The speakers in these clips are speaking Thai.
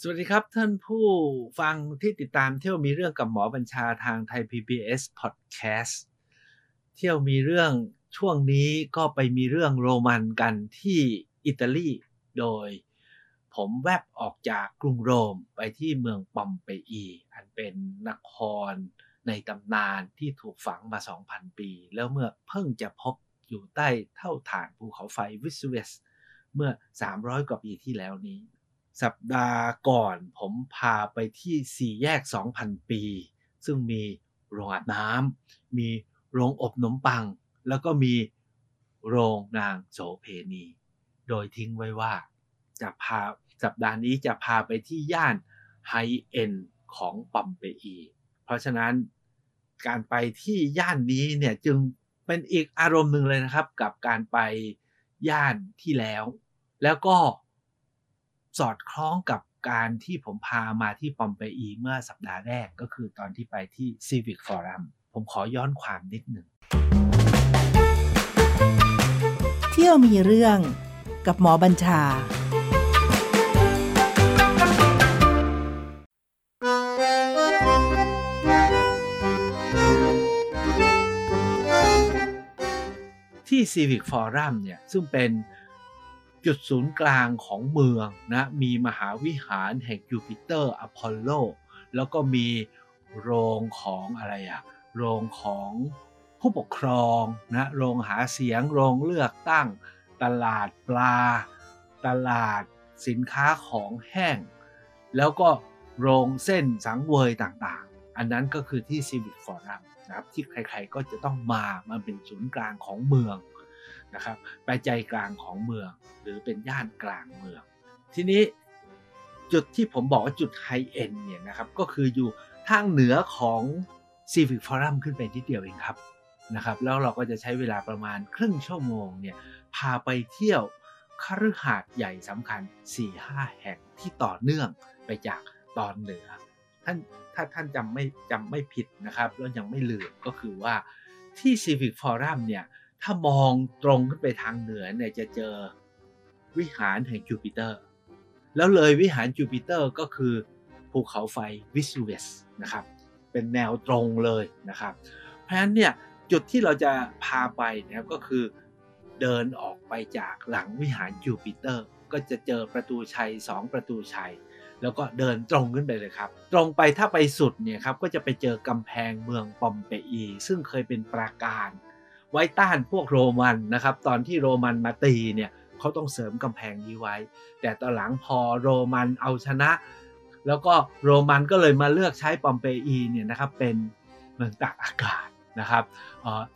สวัสดีครับท่านผู้ฟังที่ติดตามเที่ยวมีเรื่องกับหมอบัญชาทางไทย PBS Podcast เที่ยวมีเรื่องช่วงนี้ก็ไปมีเรื่องโรมันกันที่อิตาลีโดย ผมแวบออกจากกรุงโรมไปที่เมืองปอมเปอี อันเป็นนครในตำนานที่ถูกฝังมา 2,000 ปี แล้วเมื่อเพิ่งจะพบอยู่ใต้เท่าฐานภูเขาไฟวิสเวส เมื่อ 300 กว่าปีที่แล้วนี้ สัปดาห์ก่อนผมพาไปที่สี่แยก 2,000 ปี ซึ่งมีโรงอาบน้ำมีโรงอบขนมปัง แล้วก็มีโรงนางโสเพณี โดยทิ้งไว้ว่า จะพาสัปดาห์นี้จะพาไปที่ย่านไฮเอ็นของปอมเปอี เพราะฉะนั้นการไปที่ย่านนี้เนี่ยจึงเป็นอีกอารมณ์หนึ่งเลยนะครับ กับการไปย่านที่แล้ว แล้วก็ สอดคล้องกับการที่ผมพามาที่ปอมเปอีเมื่อสัปดาห์แรกก็คือตอนที่ไปที่ Civic Forum ผมขอย้อนความนิดหนึ่ง เที่ยวมีเรื่องกับหมอบัญชาที่ Civic Forum เนี่ยซึ่งเป็น จุดศูนย์กลางของเมืองนะมีมหาวิหารแห่งจูปิเตอร์อพอลโล แล้วก็มีโรงของอะไรอะโรงของผู้ปกครองนะโรงหาเสียงโรงเลือกตั้ง ตลาดปลา ตลาดสินค้าของแห้ง แล้วก็โรงเซ่นสังเวยต่างๆ อันนั้นก็คือที่ Civic Forum นะครับที่ใครๆก็จะต้องมามันเป็นศูนย์กลางของเมือง นะครับไปใจกลางของเมือง หรือเป็นย่านกลางเมือง ทีนี้จุดที่ผมบอกว่าจุดไฮเอ็นเนี่ยนะครับก็คืออยู่ทางเหนือของ Civic Forum ขึ้นไปนิดเดียวเองครับนะครับแล้วเราก็จะใช้เวลาประมาณครึ่งชั่วโมงเนี่ยพาไปเที่ยวคฤหาสน์ใหญ่สำคัญ 4-5 แห่งที่ต่อเนื่องไปจากตอนเหนือท่านถ้าท่านจำไม่จำไม่ผิดนะครับ แล้วยังไม่ลืมก็คือว่าที่ Civic Forum เนี่ย ถ้ามองตรงขึ้นไปทางเหนือเนี่ยจะเจอวิหารแห่งจูปิเตอร์ แล้วเลยวิหารจูปิเตอร์ก็คือภูเขาไฟวิสูเวสนะครับเป็นแนวตรงเลยนะครับ เพราะฉะนั้นเนี่ยจุดที่เราจะพาไปเนี่ยก็คือเดินออกไปจากหลังวิหารจูปิเตอร์ ก็จะเจอประตูชัย 2 ประตูชัย แล้วก็เดินตรงขึ้นไปเลยครับ ตรงไปถ้าไปสุดเนี่ยครับก็จะไปเจอกำแพงเมืองปอมเปอี ซึ่งเคยเป็นปราการ ไว้ต้านพวกโรมันนะครับ ตอนที่โรมันมาตีเนี่ยเขาต้องเสริมกำแพงนี้ไว้ แต่ตอนหลังพอโรมันเอาชนะ แล้วก็โรมันก็เลยมาเลือกใช้ปอมเปอีเนี่ยนะครับเป็นเมืองตากอากาศนะครับ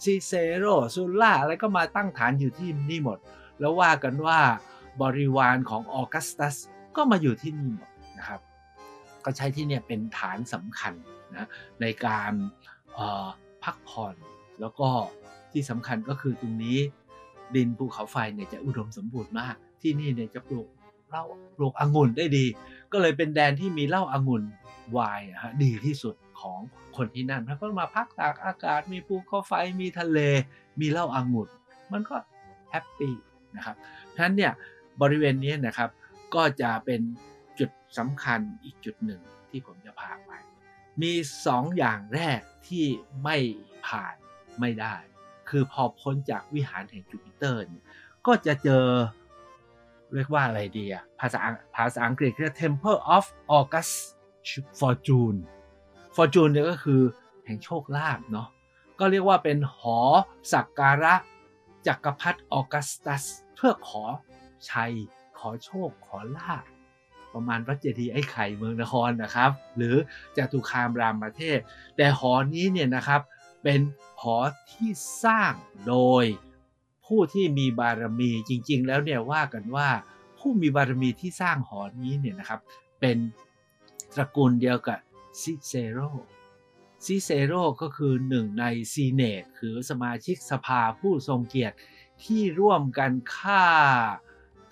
ซิเซโรซูล่าอะไรก็มาตั้งฐานอยู่ที่นี่หมด แล้วว่ากันว่าบริวารของออกัสตัสก็มาอยู่ที่นี่หมดนะครับก็ใช้ที่เนี่ยเป็นฐานสำคัญนะในการพักผ่อนแล้วก็ ที่สำคัญก็คือตรงนี้ ดินภูเขาไฟเนี่ยจะอุดมสมบูรณ์มาก ที่นี่เนี่ยจะปลูกเหล้าปลูกองุ่นได้ดี ก็เลยเป็นแดนที่มีเหล้าองุ่นไวน์ฮะดีที่สุดของคนที่นั่นเพราะมาพักตากอากาศมีภูเขาไฟมีทะเล มีเหล้าองุ่นมันก็ happy นะครับฉะนั้นเนี่ยบริเวณนี้นะครับก็จะเป็นจุดสำคัญอีกจุดหนึ่งที่ผมจะพาไป มีสองอย่างแรกที่ไม่ผ่านไม่ได้ คือพอพ้นจากวิหารแห่งจูปิเตอร์ก็จะเจอเรียกว่าอะไรดีอะภาษาภาษาอังกฤษเรียก Temple of August Fortune Fortune เนี่ยก็คือแห่งโชคลาภเนาะก็เรียกว่าเป็นหอสักการะจักรพรรดิออกัสตัส เพื่อขอชัย ขอโชคขอลาภประมาณพระเจดีย์ไอ้ไข่เมืองนครนะครับ หรือจตุคามรามประเทศแต่หอนี้เนี่ยนะครับ เป็นหอที่สร้างโดยผู้ที่มีบารมีจริง ๆ แล้วเนี่ยว่ากันว่าผู้มีบารมีที่สร้างหอนี้เนี่ยนะครับเป็นตระกูลเดียวกับซิเซโรซิเซโรก็คือหนึ่งในซีเนตคือสมาชิกสภาผู้ทรงเกียรติที่ร่วมกันฆ่า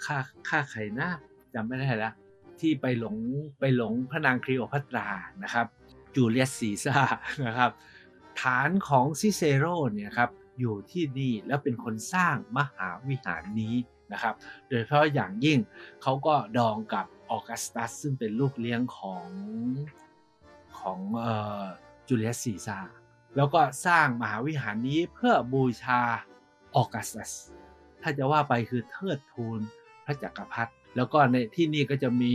ฆ่าฆ่าใครนะจำไม่ได้แล้วที่ไปหลงไปหลงพระนางคลีโอพัตรานะครับจูเลียสซีซ่านะครับ หลานของซิเซโรเนี่ยครับอยู่ที่นี่แล้วเป็นคนสร้างมหาวิหารนี้นะครับ โดยเฉพาะอย่างยิ่งเขาก็ดองกับออกัสตัสซึ่งเป็นลูกเลี้ยงของของจูเลียสซีซาแล้วก็สร้างมหาวิหารนี้เพื่อบูชาออกัสตัส ถ้าจะว่าไปคือเทิดทูนพระจักรพรรดิแล้วก็ในที่นี่ก็จะมี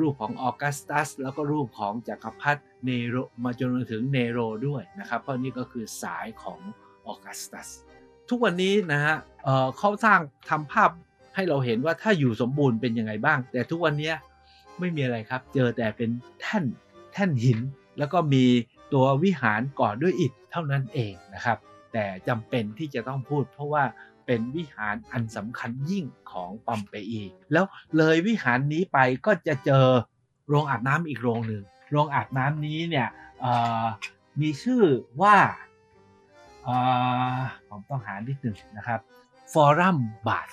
รูปของออกัสตัส แล้วก็รูปของจักรพรรดิ เนโรมาจนถึงเนโรด้วยนะครับ เพราะนี่ก็คือสายของออกัสตัส ทุกวันนี้นะฮะเเขาสร้างทำภาพให้เราเห็นว่าถ้าอยู่สมบูรณ์เป็นยังไงบ้าง แต่ทุกวันนี้ไม่มีอะไรครับ เจอแต่เป็นแท่นแท่นหิน แล้วก็มีตัววิหารก่อด้วยอิฐเท่านั้นเองนะครับ แต่จำเป็นที่จะต้องพูด เพราะว่าเป็นวิหารอันสำคัญยิ่งของปัมเปอี แล้วเลยวิหารนี้ไปก็จะเจอโรงอาบน้ำอีกโรงหนึ่ง โรงอาบน้ำนี้เนี่ยมีชื่อว่าผมต้องหานิดหนึ่งนะครับฟอรัมบาส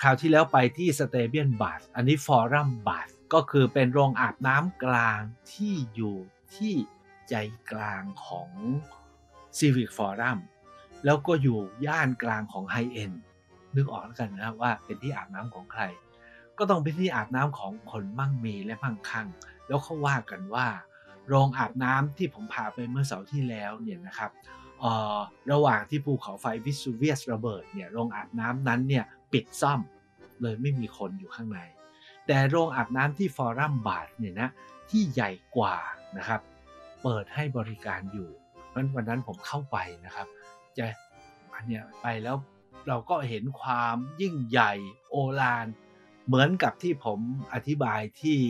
คราวที่แล้วไปที่สเตเบียนบาสอันนี้ฟอรัมบาสก็คือเป็นโรงอาบน้ำกลางที่อยู่ที่ใจกลางของ Civic Forum แล้วก็อยู่ย่านกลางของไฮเอ็นนึกออกแล้วกันนะว่าเป็นที่อาบน้ำของใคร ก็ต้องเป็นที่อาบน้ำของคนมั่งมีและมั่งคั่ง แล้วเขาว่ากันว่า โรงอาบน้ำที่ผมพาไปเมื่อเสาร์ที่แล้วเนี่ยนะครับระหว่างที่ภูเขาไฟวิสูเวียสระเบิดเนี่ยโรงอาบน้ำนั้นเนี่ยปิดซ่อมเลยไม่มีคนอยู่ข้างใน แต่โรงอาบน้ำที่ฟอรัมบาทเนี่ยนะที่ใหญ่กว่านะครับเปิดให้บริการอยู่เพราะวันนั้นผมเข้าไปนะครับ จะอันเนี้ยไปแล้วเราก็เห็นความยิ่งใหญ่โอฬารเหมือนกับที่ผมอธิบายที่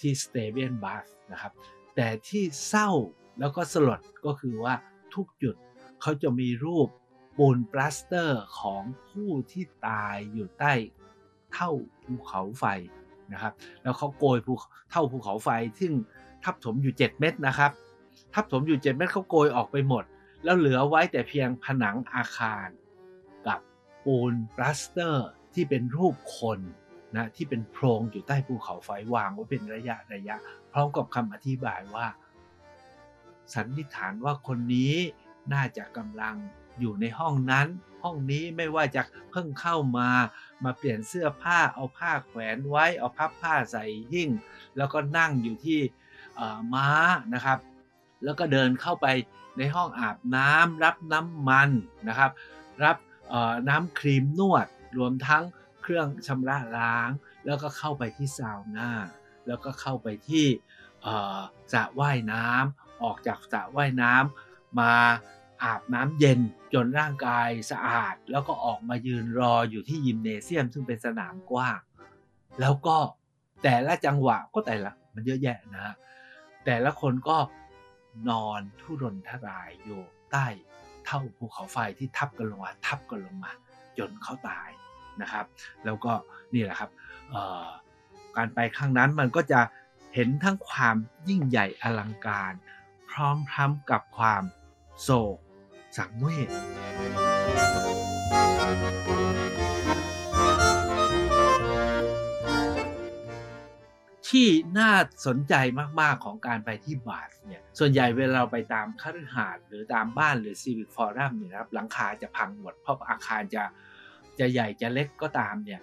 ที่ Stabian Baths นะครับ แต่ที่เศร้าแล้วก็สลดก็คือว่าทุกจุดเขาจะมีรูปปูนปลาสเตอร์ของผู้ที่ตายอยู่ใต้เถ้าภูเขาไฟนะครับ แล้วเขาโกยภูเถ้าภูเขาไฟซึ่งทับถมอยู่ 7 เมตรนะครับ ทับถมอยู่ 7 เมตรเขาโกยออกไปหมด แล้วเหลือไว้แต่เพียงผนังอาคาร กับปูนปลาสเตอร์ที่เป็นรูปคน นะที่เป็นโพรงอยู่ใต้ภูเขาไฟวางไว้เป็นระยะระยะพร้อมกับคำอธิบายว่า สันนิษฐานว่าคนนี้น่าจะกำลังอยู่ในห้องนั้น ห้องนี้ไม่ว่าจะเพิ่งเข้ามา มาเปลี่ยนเสื้อผ้าเอาผ้าแขวนไว้ เอาพับผ้าใส่หิ้งแล้วก็นั่งอยู่ที่ม้านะครับ แล้วก็เดินเข้าไปในห้องอาบน้ำรับน้ำมันนะครับ รับน้ำครีมนวดรวมทั้ง รื่องชำระล้าง แล้วก็เข้าไปที่ซาวน่าแล้วก็เข้าไปที่สระว่ายน้ำออกจากสระว่ายน้ำมาอาบน้ำเย็นจนร่างกายสะอาด แล้วก็ออกมายืนรออยู่ที่ยิมเนเซียม ซึ่งเป็นสนามกว้าง แล้วก็แต่ละจังหวะก็แต่ละมันเยอะแยะนะ แต่ละคนก็นอนทุรนทรายอยู่ใต้เท่าภูเขาไฟที่ทับกันลงมาทับกันลงมา จนเขาตาย นะครับ แล้วก็นี่แหละครับการไปครั้งนั้นมันก็จะเห็นทั้งความยิ่งใหญ่อลังการ พร้อมๆกับความโศกสังเวชที่น่าสนใจมาก ๆ ของการไปที่บาสเนี่ย ส่วนใหญ่เวลาเราไปตามคฤหาสน์หรือตามบ้านหรือซีวิคฟอรัมเนี่ยครับ หลังคาจะพังหมด เพราะอาคารจะ จะใหญ่จะเล็กก็ตามเนี่ย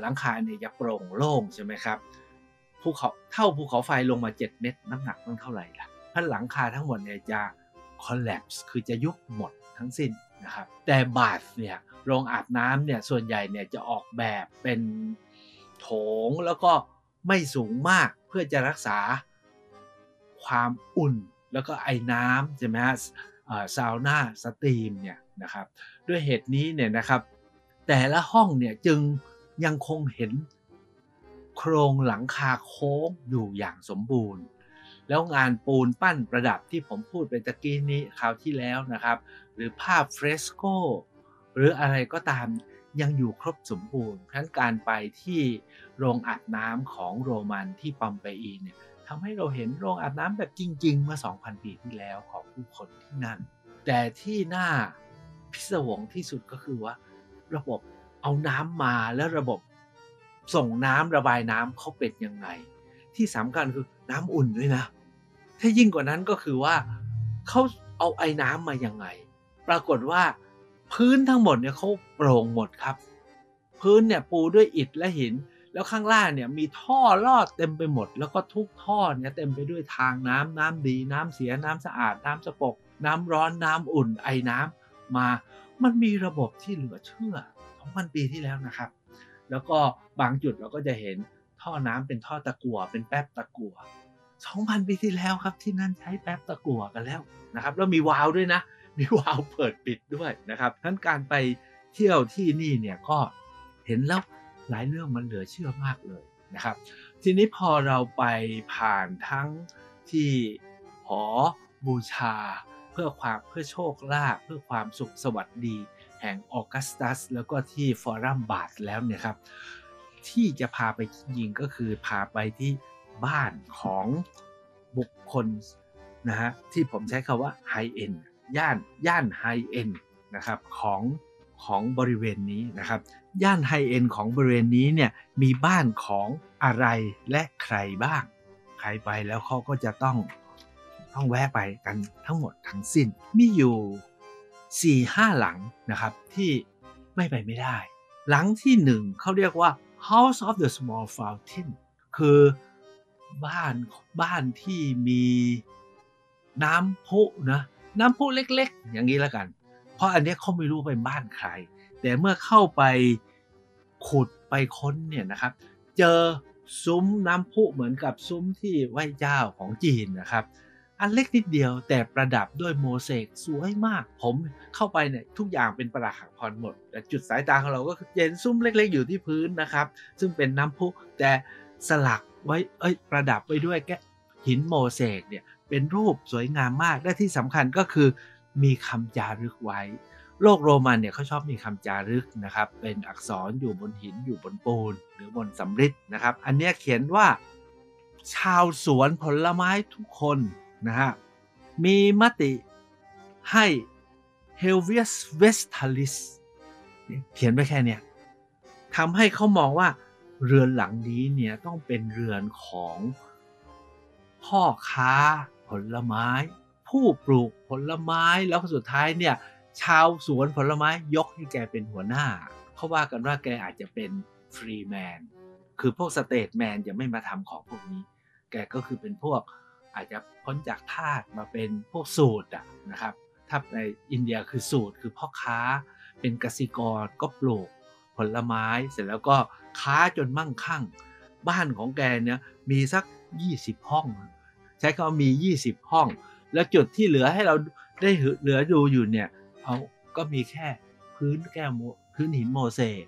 หลังคาเนี่ยจะโปร่งโล่งใช่ไหมครับภูเขาเท่าภูเขาไฟลงมา 7 เมตร น้ำหนักต้องเท่าไหร่ล่ะเพราหลังคาทั้งหมดเนี่ยจะ collapse คือจะยุบหมดทั้งสิ้นนะครับแต่บาทเนี่ยโรงอาบน้ำเนี่ยส่วนใหญ่เนี่ยจะออกแบบเป็นโถงแล้วก็ไม่สูงมากเพื่อจะรักษาความอุ่นแล้วก็ไอ้น้ำใช่ไหมฮะซาวน่า steam เนี่ยนะครับด้วยเหตุนี้เนี่ยนะครับ แต่ละห้องเนี่ยจึงยังคงเห็นโครงหลังคาโค้งอยู่อย่างสมบูรณ์ แล้วงานปูนปั้นประดับที่ผมพูดไปตะกี้นี้คราวที่แล้วนะครับ หรือภาพเฟรสโกหรืออะไรก็ตามยังอยู่ครบสมบูรณ์เพราะนั้นการไปที่โรงอาบน้ำของโรมันที่ปอมเปอีเนี่ยทำให้เราเห็นโรงอาบน้ำแบบจริง ๆ เมื่อ 2,000 ปีที่แล้วของผู้คนที่นั่น แต่ที่น่าพิศวงที่สุดก็คือว่า ระบบเอาน้ำมาแล้วระบบส่งน้ำระบายน้ำเขาเป็นยังไง ที่สำคัญคือน้ำอุ่นด้วยนะ ถ้ายิ่งกว่านั้นก็คือว่าเขาเอาไอ้น้ำมายังไง ปรากฏว่าพื้นทั้งหมดเนี่ยเขาโปร่งหมดครับ พื้นเนี่ยปูด้วยอิฐและหิน แล้วข้างล่างเนี่ยมีท่อลอดเต็มไปหมด แล้วก็ทุกท่อเนี่ยเต็มไปด้วยทางน้ำน้ำดี น้ำเสียน้ำสะอาด น้ำสกปรกน้ำร้อนน้ำอุ่น ไอ้น้ำมา มันมีระบบที่เหลือเชื่อ 2,000 ปีที่แล้วนะครับ แล้วก็บางจุดเราก็จะเห็นท่อน้ำเป็นท่อตะกั่วเป็นแป๊บตะกั่ว2,000 ปีที่แล้วครับที่นั่นใช้แป๊บตะกั่วกันแล้วนะครับแล้วมีวาล์วด้วยนะ มีวาล์วเปิดปิดด้วยนะครับทั้นการไปเที่ยวที่นี่เนี่ยก็เห็นแล้วหลายเรื่องมันเหลือเชื่อมากเลยนะครับ ทีนี้พอเราไปผ่านทั้งที่หอบูชา เพื่อความเพื่อโชคลาภเพื่อความสุขสวัสดี แห่งออกัสตัส แล้วก็ที่ฟอรัมบาทแล้วเนี่ยครับ ที่จะพาไปจริงก็คือพาไปที่บ้านของบุคคลนะฮะที่ผมใช้คาว่าไฮเอ็นย่านย่านไฮเอ็นนะครับของของบริเวณนี้นะครับ ย่านไฮเอ็นของบริเวณนี้เนี่ยมีบ้านของอะไรและใครบ้าง ใครไปแล้วเขาก็จะต้อง ต้องแวะไปกันทั้งหมดทั้งสิ้นมีอยู่4ห้าหลังนะครับที่ไม่ไปไม่ได้ หลังที่หนึ่งเขาเรียกว่า House of the Small Fountain คือบ้านบ้านที่มีน้ำพุนะน้ำพุเล็กๆ อย่างนี้แล้วกัน เพราะอันนี้เขาไม่รู้เป็นบ้านใคร แต่เมื่อเข้าไปขุดไปค้นเนี่ยนะครับ เจอซุ้มน้ำพุเหมือนกับซุ้มที่ไหว้เจ้าของจีนนะครับ อันเล็กนิดเดียวแต่ประดับด้วยโมเสกสวยมาก ผมเข้าไปเนี่ยทุกอย่างเป็นประหลาดพรหมด แต่จุดสายตาของเราก็เห็นซุ้มเล็กๆอยู่ที่พื้นนะครับ ซึ่งเป็นน้ำพุแต่สลักไว้เอ้ยประดับไว้ด้วยแกหินโมเสกเนี่ยเป็นรูปสวยงามมากและที่สำคัญก็คือมีคำจารึกไว้ โลกโรมันเนี่ยเขาชอบมีคำจารึกนะครับ เป็นอักษรอยู่บนหินอยู่บนปูน หรือบนสำริดนะครับ อันนี้เขียนว่า ชาวสวนผลไม้ทุกคน นะฮะ มีมติให้ Helvius Vestalis เขียนไว้แค่เนี้ยทำให้เขามองว่าเรือนหลังนี้เนี่ยต้องเป็นเรือนของพ่อค้าผลไม้ ผู้ปลูกผลไม้แล้วสุดท้ายเนี่ยชาวสวนผลไม้ยกให้แกเป็นหัวหน้า เขาว่ากันว่าแกอาจจะเป็นฟรีแมน คือพวกสเตทแมนจะไม่มาทำของพวกนี้ แกก็คือเป็นพวก อาจจะพ้นจากทาสมาเป็นพวกสูตรนะครับถ้าในอินเดียคือสูตรคือพ่อค้า เป็นกสิกรก็ปลูกผลไม้เสร็จแล้วก็ค้าจนมั่งคั่ง บ้านของแกเนี่ยมีสัก 20 ห้อง ใช้คำว่ามี 20 ห้อง แล้วจุดที่เหลือให้เราได้เหลือดูอยู่เนี่ยเขาก็มีแค่พื้นแก้วพื้นหินโมเสก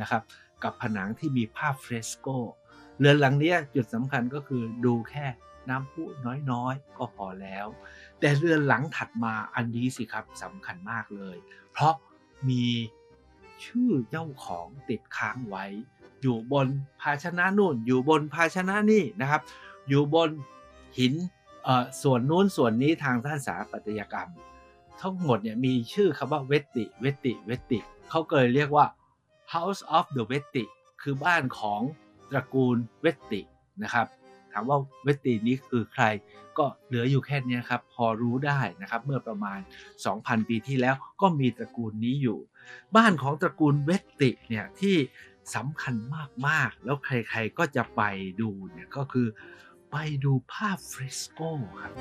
นะครับกับผนังที่มีภาพเฟรสโกเรือนหลังนี้จุดสำคัญก็คือดูแค่ น้ำพุน้อยๆ ก็พอแล้ว แต่เรือนหลังถัดมาอันนี้สิครับสำคัญมากเลย เพราะมีชื่อเจ้าของติดค้างไว้ อยู่บนภาชนะนู่น อยู่บนภาชนะนี่นะครับ อยู่บนหินส่วนนู้นส่วนนี้ทางด้านสถาปัตยกรรม ทั้งหมดเนี่ยมีชื่อคำว่าเวติเวติเวติเขาเลยเรียกว่า House of the v e t i คือบ้านของตระกูลเวตินะครับ ถามว่าเวตินี้คือใคร ก็เหลืออยู่แค่นี้ครับ พอรู้ได้นะครับ เมื่อประมาณ 2,000 ปีที่แล้วก็มีตระกูลนี้อยู่ บ้านของตระกูลเวติเนี่ยที่สำคัญมากๆ แล้วใครๆก็จะไปดูเนี่ยก็คือไปดูภาพเฟรสโกครับ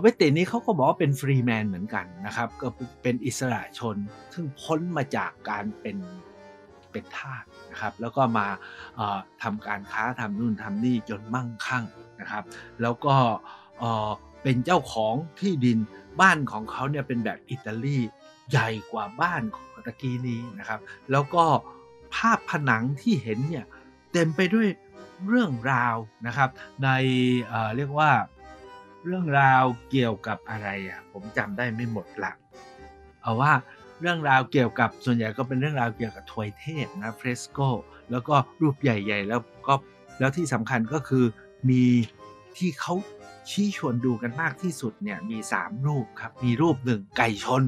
เวตินี้เขาก็บอกว่าเป็นฟรีแมนเหมือนกันนะครับ ก็เป็นอิสระชน ซึ่งพ้นมาจากการเป็น เป็นทาสนะครับ แล้วก็มาทำการค้าทำนู่นทำนี่จนมั่งคั่งนะครับ แล้วก็เป็นเจ้าของที่ดินบ้านของเขาเนี่ยเป็นแบบอิตาลีใหญ่กว่าบ้านของตะกี้นี้นะครับ แล้วก็ภาพผนังที่เห็นเนี่ยเต็มไปด้วยเรื่องราวนะครับ ในเเรียกว่าเรื่องราวเกี่ยวกับอะไรอะผมจำได้ไม่หมดละเอาว่า เรื่องราวเกี่ยวกับส่วนใหญ่ก็เป็นเรื่องราวเกี่ยวกับถวยเทพนะเฟรสโกแล้วก็รูปใหญ่ ๆ แล้วก็แล้วที่สำคัญก็คือมีที่เขาชี้ชวนดูกันมากที่สุดเนี่ยมี 3 รูปครับมีรูปหนึ่งไก่ชน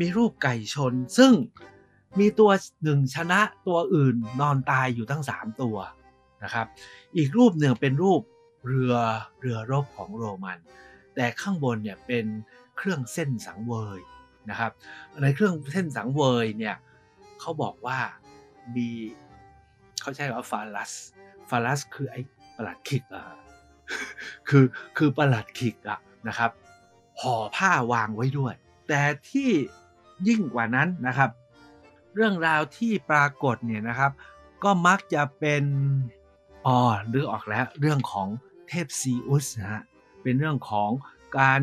มีรูปไก่ชน ซึ่งมีตัวหนึ่งชนะตัวอื่นนอนตายอยู่ทั้ง 3 ตัวนะครับ อีกรูปหนึ่งเป็นรูปเรือเรือรบของโรมัน แต่ข้างบนเนี่ยเป็นเครื่องเส้นสังเวย นะครับ ในเครื่องเส้นสังเวยเนี่ยเขาบอกว่ามีเขาใช้ว่าฟาลัสฟาลัสคือไอ้ประหลัดขิกอะคือคือประหลัดขิกอะนะครับห่อผ้าวางไว้ด้วย แต่ที่ยิ่งกว่านั้นนะครับ เรื่องราวที่ปรากฏเนี่ยนะครับ ก็มักจะเป็นอ๋อนึกออกแล้วเรื่องของเทพซีอุสนะฮะเป็นเรื่องของการ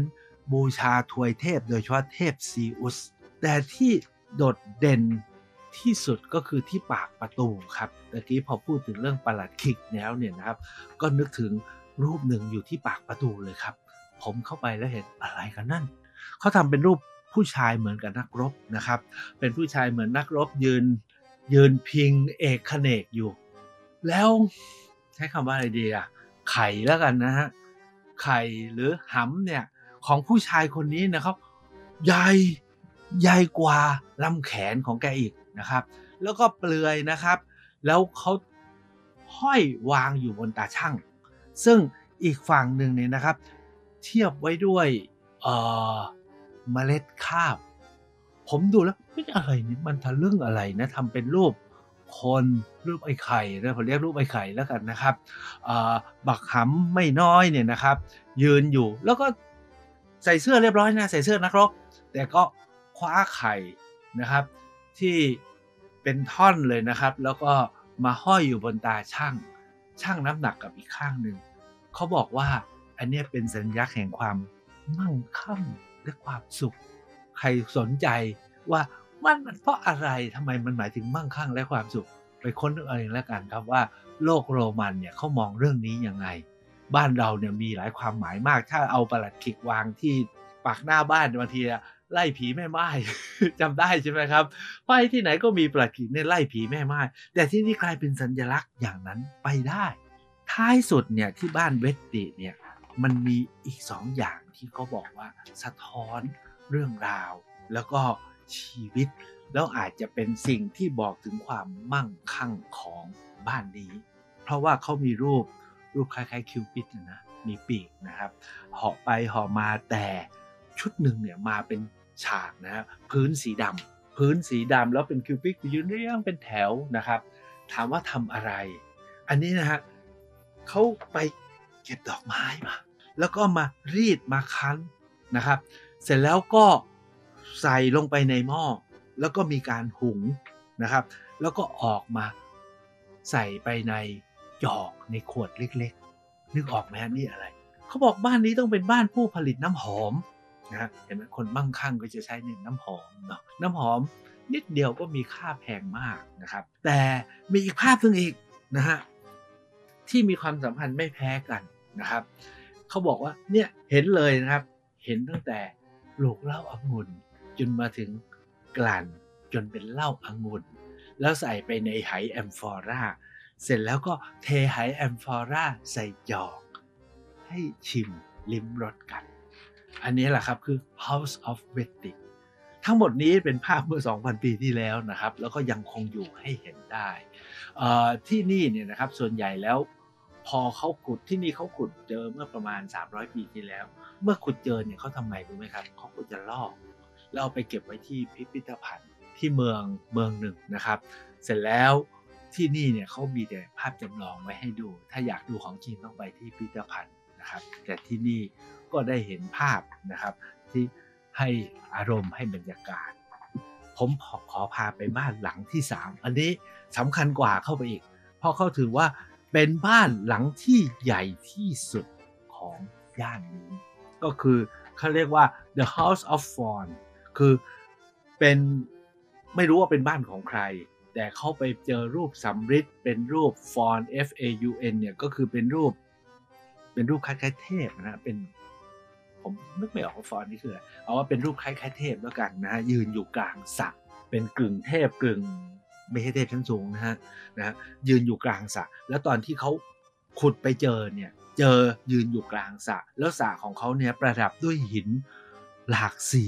บูชาทวยเทพโดยเฉพาะเทพซีอุส แต่ที่โดดเด่นที่สุดก็คือที่ปากประตูครับเมื่อกี้พอพูดถึงเรื่องประหลัดขิกแล้วเนี่ยนะครับ ก็นึกถึงรูปหนึ่งอยู่ที่ปากประตูเลยครับ ผมเข้าไปแล้วเห็นอะไรกันนั่นเขาทำเป็นรูปผู้ชายเหมือนกับนักรบนะครับ เป็นผู้ชายเหมือนนักรบยืนยืนพิงเอกขเนกอยู่ แล้วใช้คำว่าอะไรดีอะไข่แล้วกันนะฮะไข่หรือหำเนี่ย ของผู้ชายคนนี้นะครับ ใหญ่ใหญ่กว่าลำแขนของแกอีกนะครับ แล้วก็เปลือยนะครับ แล้วเขาห้อยวางอยู่บนตาช่าง ซึ่งอีกฝั่งหนึ่งเนี่ยนะครับ เทียบไว้ด้วยเอ่อเมล็ดข้าว ผมดูแล้วไม่อะไรนี่มันทะลึ่งอะไรนะทำเป็นรูปคนรูปไอ้ไข่นะผมเรียกรูปไอ้ไข่แล้วกันนะครับบักหำไม่น้อยเนี่ยนะครับ ยืนอยู่แล้วก็ ใส่เสื้อเรียบร้อยนะใส่เสื้อนักรบ แต่ก็คว้าไข่นะครับ ที่เป็นท่อนเลยนะครับ แล้วก็มาห้อยอยู่บนตาช่างช่างน้ำหนักกับอีกข้างหนึ่งเขาบอกว่าอันนี้เป็นสัญลักษณ์แห่งความมั่งคั่งและความสุข ใครสนใจว่ามันมันเพราะอะไรทำไมมันหมายถึงมั่งคั่งและความสุข ไปค้นเอาเองแล้วกันครับว่าโลกโรมันเนี่ยเขามองเรื่องนี้ยังไง บ้านเราเนี่ยมีหลายความหมายมาก ถ้าเอาประหลัดขิกวางที่ปากหน้าบ้านบางทีไล่ผีแม่ไม้จำได้ใช่ไหมครับไปที่ไหนก็มีประหลัดขิกเนี่ยไล่ผีแม่ไม้แต่ที่นี่กลายเป็นสัญลักษณ์อย่างนั้นไปได้ ท้ายสุดเนี่ยที่บ้านเวตติเนี่ยมันมีอีกสองอย่างที่เขาบอกว่าสะท้อนเรื่องราว แล้วก็ชีวิต แล้วอาจจะเป็นสิ่งที่บอกถึงความมั่งคั่งของบ้านนี้ เพราะว่าเขามีรูป รูปคล้ายๆคิวปิดนะมีปีกนะครับเหาะไปเหาะมาแต่ชุดหนึ่งเนี่ยมาเป็นฉากนะพื้นสีดำพื้นสีดำแล้วเป็นคิวปิดยืนเรียงเป็นแถวนะครับ ถามว่าทำอะไร อันนี้นะฮะเขาไปเก็บดอกไม้มา แล้วก็มารีดมาคั้นนะครับ เสร็จแล้วก็ใส่ลงไปในหม้อแล้วก็มีการหุงนะครับ แล้วก็ออกมาใส่ไปใน หยอกในขวดเล็กๆ นึกออกไหมนี่อะไร เขาบอกบ้านนี้ต้องเป็นบ้านผู้ผลิตน้ำหอมนะเห็นไหมคนมั่งคั่งก็จะใช้เน้นน้ำหอมเนาะน้ำหอมนิดเดียวก็มีค่าแพงมากนะครับ แต่มีอีกภาพหนึ่งอีกนะฮะที่มีความสัมพันธ์ไม่แพ้กันนะครับเขาบอกว่าเนี่ยเห็นเลยนะครับ เห็นตั้งแต่ลูกเหล้าอางุ่นจนมาถึงกลั่นจนเป็นเหล้าอางุ่นแล้วใส่ไปในไหแอมฟอรา เสร็จแล้วก็เทไหแอมฟอราใส่จอกให้ชิมลิ้มรสกัน อันนี้แหละครับคือ House of w e t t i n g ทั้งหมดนี้เป็นภาพเมื่อ 2,000 ปีที่แล้วนะครับ แล้วก็ยังคงอยู่ให้เห็นได้ที่นี่เนี่ยนะครับส่วนใหญ่แล้วพอเขาขุดที่นี่เขาขุดเจอเมื่อประมาณ 300 ปีที่แล้ว เมื่อขุดเจอเนี่ยเขาทำไงรู้ไหมครับเขาก็จะลอกแล้วเอาไปเก็บไว้ที่พิพิธภัณฑ์ที่เมืองเมืองหนึ่งนะครับ เสร็จแล้ว ที่นี่เนี่ยเขามีแต่ภาพจำลองไว้ให้ดู ถ้าอยากดูของจริงต้องไปที่พิพิธภัณฑ์นะครับ แต่ที่นี่ก็ได้เห็นภาพนะครับ ที่ให้อารมณ์ให้บรรยากาศ ผมขอขอพาไปบ้านหลังที่ 3 อันนี้สำคัญกว่าเข้าไปอีก เพราะเขาถือว่าเป็นบ้านหลังที่ใหญ่ที่สุดของย่านนี้ ก็คือเขาเรียกว่า the house of fawn คือเป็นไม่รู้ว่าเป็นบ้านของใคร แต่เขาไปเจอรูปสำริดเป็นรูปฟอน F A U N เนี่ยก็คือเป็นรูป เป็นรูปคล้ายๆเทพนะเป็นผมนึกไม่ออกว่าฟอนนี่คืออะไรเอาว่าเป็นรูปคล้ายๆเทพแล้วกันนะยืนอยู่กลางสระเป็นกึ่งเทพกึ่งไม่ใช่เทพชั้นสูงนะฮะนะฮะยืนอยู่กลางสระแล้วตอนที่เขาขุดไปเจอเนี่ยเจอยืนอยู่กลางสระแล้วสระของเขาเนี่ยประดับด้วยหินหลากสี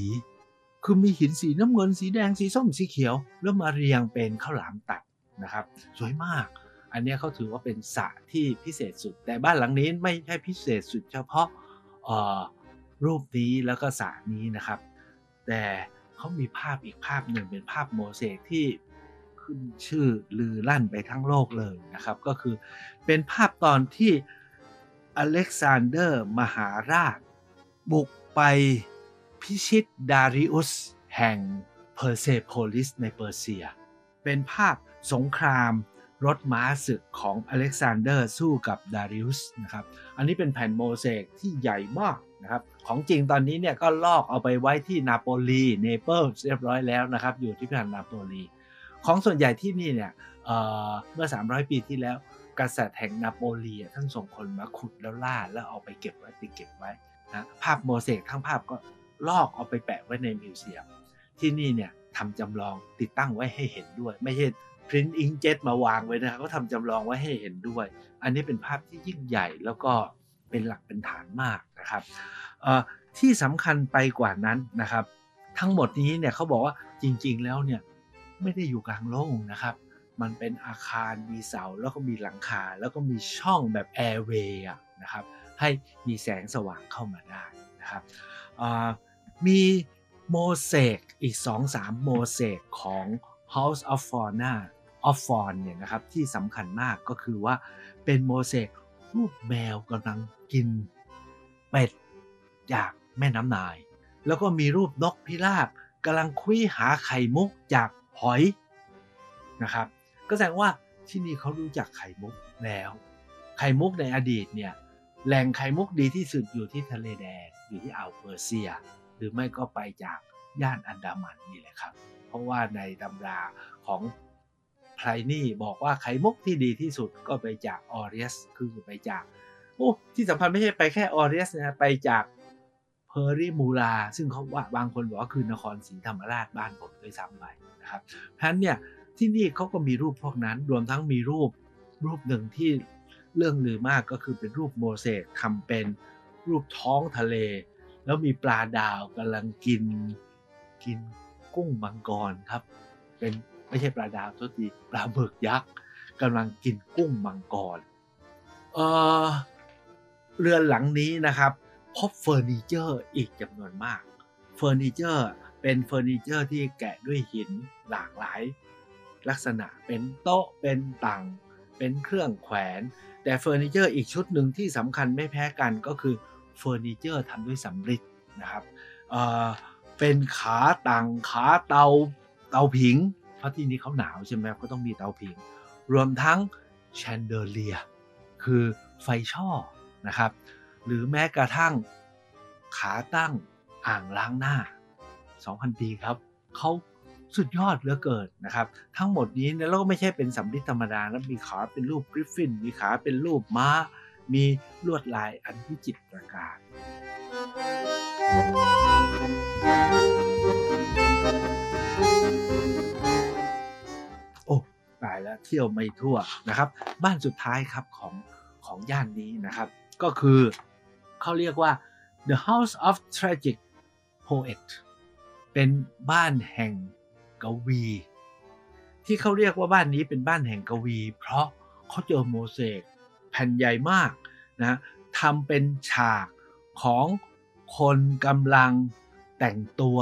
คือมีหินสีน้ำเงินสีแดงสีส้มสีเขียว แล้วมาเรียงเป็นข้าวหลามตัดนะครับ สวยมาก อันนี้เขาถือว่าเป็นสระที่พิเศษสุด แต่บ้านหลังนี้ไม่ใช่พิเศษสุดเฉพาะรูปนี้แล้วก็สระนี้นะครับ แต่เขามีภาพอีกภาพหนึ่งเป็นภาพโมเสกที่ขึ้นชื่อลือลั่นไปทั้งโลกเลยนะครับ ก็คือเป็นภาพตอนที่อเล็กซานเดอร์มหาราชบุกไป พิชิตดาริอุสแห่งเพอร์เซโพลิสในเปอร์เซีย เป็นภาพสงครามรถม้าศึกของอเล็กซานเดอร์สู้กับดาริอุสนะครับ อันนี้เป็นแผ่นโมเสกที่ใหญ่มากนะครับ ของจริงตอนนี้เนี่ยก็ลอกเอาไปไว้ที่นาโปลีเนเปิลเรียบร้อยแล้วนะครับ อยู่ที่พิพิธภัณฑ์นาโปลีของส่วนใหญ่ที่นี่เนี่ยเเมื่อ 300 ปีที่แล้ว กษัตริย์แห่งนาโปลีท่านส่งคนมาขุดแล้วล่าแล้วเอาไปเก็บไว้ติดเก็บไว้นะภาพโมเสกทั้งภาพก็ ลอกเอาไปแปะไว้ใน museum ที่นี่เนี่ยทำจำลองติดตั้งไว้ให้เห็นด้วย ไม่ใช่พิมพ์ inkjet มาวางไว้นะครับก็ทำจำลองไว้ให้เห็นด้วย อันนี้เป็นภาพที่ยิ่งใหญ่แล้วก็เป็นหลักเป็นฐานมากนะครับที่สำคัญไปกว่านั้นนะครับ ทั้งหมดนี้เนี่ยเขาบอกว่าจริงๆแล้วเนี่ยไม่ได้อยู่กลางโล่งนะครับ มันเป็นอาคารมีเสาแล้วก็มีหลังคา แล้วก็มีช่องแบบแอร์เวย์นะครับให้มีแสงสว่างเข้ามาได้นะครับ มีโมเสกอีก 2-3 โมเสกของ House of Fauna of Fawn เนี่ยนะครับที่สำคัญมากก็คือว่าเป็นโมเสกรูปแมวกำลังกินเป็ดจากแม่น้ำนาย แล้วก็มีรูปนกพิราบกำลังคุยหาไข่มุกจากหอยนะครับ ก็แสดงว่าที่นี่เขารู้จักไข่มุกแล้ว ไข่มุกในอดีตเนี่ยแหล่งไข่มุกดีที่สุดอยู่ที่ทะเลแดงอยู่ที่อ่าวเปอร์เซีย หรือไม่ก็ไปจากย่านอันดามันนี่แหละครับ เพราะว่าในตำราของไพรนี่บอกว่าไข่มุกที่ดีที่สุดก็ไปจากออเรียสคือไปจากโอ้ที่สำคัญไม่ใช่ไปแค่ออเรียสนะไปจากเพอร์ริมูลา ซึ่งเขาว่าบางคนบอกว่าคือนครศรีธรรมราชบ้านผมด้วยซ้ำไปนะครับเพราะฉะนั้นเนี่ยที่นี่เขาก็มีรูปพวกนั้นรวมทั้งมีรูปรูปหนึ่งที่เรื่องลือมากก็คือเป็นรูปโมเสกทำเป็นรูปท้องทะเล แล้วมีปลาดาวกำลังกินกินกุ้งมังกรครับ เป็นไม่ใช่ปลาดาวตัวทีปลาหมึกยักษ์กำลังกินกุ้งมังกรเออเรือนหลังนี้นะครับพบเฟอร์นิเจอร์อีกจำนวนมากเฟอร์นิเจอร์เป็นเฟอร์นิเจอร์ที่แกะด้วยหินหลากหลาย ลักษณะเป็นโต๊ะเป็นตั่งเป็นเครื่องแขวน แต่เฟอร์นิเจอร์อีกชุดหนึ่งที่สำคัญไม่แพ้กันก็คือ เฟอร์นิเจอร์ทำด้วยสำริดนะครับเป็นขาตั่งขาเตาเตาผิง เพราะที่นี้เขาหนาวใช่ไหมก็ต้องมีเตาผิง รวมทั้ง chandelier คือไฟช่อนะครับ หรือแม้กระทั่งขาตั้งอ่างล้างหน้า 2,000 ปีครับเขาสุดยอดเหลือเกินนะครับ ทั้งหมดนี้เนี่ยเราก็ไม่ใช่เป็นสำริดธรรมดาแล้วมีขาเป็นรูปกริฟฟิน มีขาเป็นรูปม้า มีลวดลายอันวิจิตรการโอ้ตายแล้วเที่ยวไม่ทั่วนะครับ บ้านสุดท้ายครับของของย่านนี้นะครับ ก็คือเขาเรียกว่า The House of Tragic Poet เป็นบ้านแห่งกวี ที่เขาเรียกว่าบ้านนี้เป็นบ้านแห่งกวี เพราะเขาเจอโมเสก แผ่นใหญ่มากนะทำเป็นฉากของคนกำลังแต่งตัว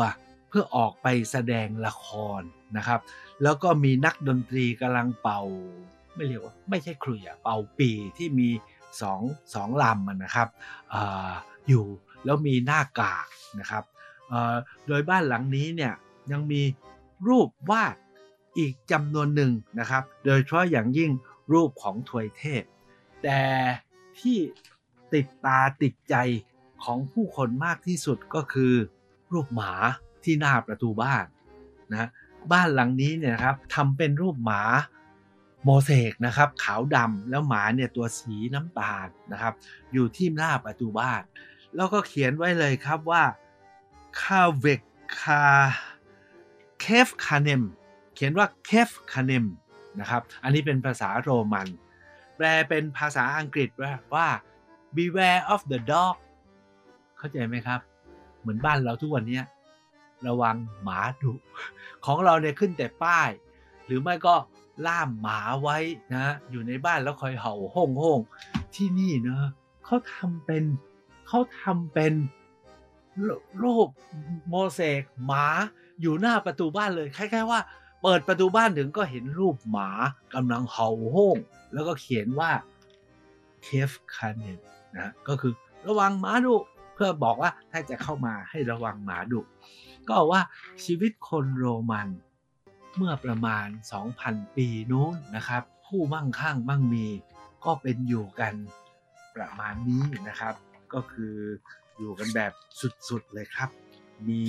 เพื่อออกไปแสดงละครนะครับ แล้วก็มีนักดนตรีกำลังเป่า ไม่เรียกว่าไม่ใช่ครุยอะเป่าปีที่มีสองสองลำนะครับออยู่แล้วมีหน้ากากนะครับโดยบ้านหลังนี้เนี่ยยังมีรูปวาดอีกจำนวนหนึ่งนะครับ โดยเฉพาะอย่างยิ่งรูปของถวยเทพ แต่ที่ติดตาติดใจของผู้คนมากที่สุดก็คือรูปหมาที่หน้าประตูบ้านนะบ้านหลังนี้เนี่ยครับทำเป็นรูปหมาโมเสกนะครับขาวดำแล้วหมาเนี่ยตัวสีน้ำตาลนะครับ อยู่ที่หน้าประตูบ้าน แล้วก็เขียนไว้เลยครับว่าคาเวกคาเคฟคาเนมเขียนว่าเคฟคาเนมนะครับ อันนี้เป็นภาษาโรมัน แปลเป็นภาษาอังกฤษว่า beware of the dog เข้าใจไหมครับ เหมือนบ้านเราทุกวันนี้ระวังหมาดุของเราเนี่ยขึ้นแต่ป้าย หรือไม่ก็ล่ามหมาไว้นะ อยู่ในบ้านแล้วคอยเห่าห้องห้องที่นี่เนะเขาทำเป็นเขาทำเป็นรูปโมเสกหมาอยู่หน้าประตูบ้านเลยคล้ายๆว่า เปิดประตูบ้านถึงก็เห็นรูปหมากำลังเห่าโห่ง แล้วก็เขียนว่าเคฟคาเนนนะก็คือระวังหมาดุเพื่อบอกว่าถ้าจะเข้ามาให้ระวังหมาดุ ก็ว่าชีวิตคนโรมันเมื่อประมาณ 2,000 ปีนู้นนะครับ ผู้มั่งคั่งมั่งมีก็เป็นอยู่กันประมาณนี้นะครับ ก็คืออยู่กันแบบสุดๆเลยครับ มี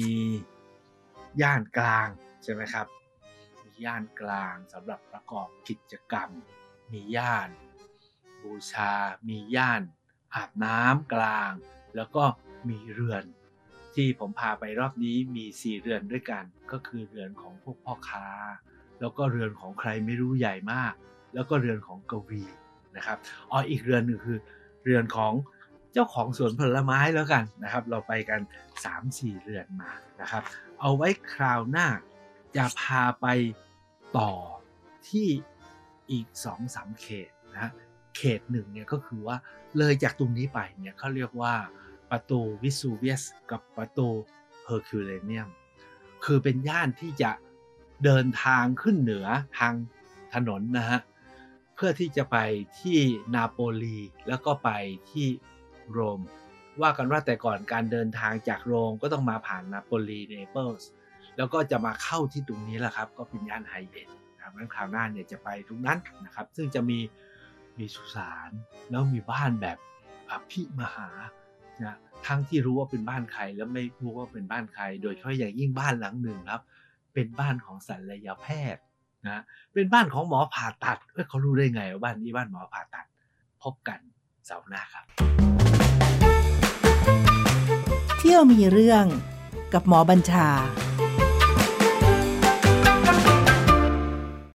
ย่านกลางใช่ไหมครับ มีย่านกลางสำหรับประกอบกิจกรรม มีย่าน บูชา มีย่าน อาบน้ำกลาง แล้วก็มีเรือน ที่ผมพาไปรอบนี้มีสี่เรือนด้วยกัน ก็คือเรือนของพวกพ่อค้า แล้วก็เรือนของใครไม่รู้ใหญ่มาก แล้วก็เรือนของกวีนะครับอ๋ออีกเรือนหนึ่งคือ เรือนของเจ้าของสวนผลไม้แล้วกันนะครับ เราไปกัน 3-4 เรือนมานะครับ เอาไว้คราวหน้าจะพาไปต่อที่ อีก 2-3 เขตนะเขตหนึ่งเนี่ยก็คือว่าเลยจากตรงนี้ไปเนี่ยเขาเรียกว่าประตูวิสูเวียสกับประตูเฮอร์คิวเลเนียมคือเป็นย่านที่จะเดินทางขึ้นเหนือทางถนนนะฮะเพื่อที่จะไปที่นาโปลีแล้วก็ไปที่โรม ว่ากันว่าแต่ก่อนการเดินทางจากโรมก็ต้องมาผ่านนาโปลีเนเปิลส์แล้วก็จะมาเข้าที่ตรงนี้แหละครับ ก็เป็นย่านไฮเอ็น นะครับนั้นคราวหน้าเนี่ยจะไปตรงนั้นนะครับ ซึ่งจะมีมีสุสานแล้วมีบ้านแบบอภิมหานะทั้งที่รู้ว่าเป็นบ้านใครแล้วไม่รู้ว่าเป็นบ้านใคร โดยเฉพาะอย่างยิ่งบ้านหลังหนึ่งครับ เป็นบ้านของศัลยแพทย์นะเป็นบ้านของหมอผ่าตัดเอ้ยเขารู้ได้ไงว่าบ้านนี้บ้านหมอผ่าตัด พบกันเสาร์หน้าครับ เที่ยวมีเรื่องกับหมอบัญชา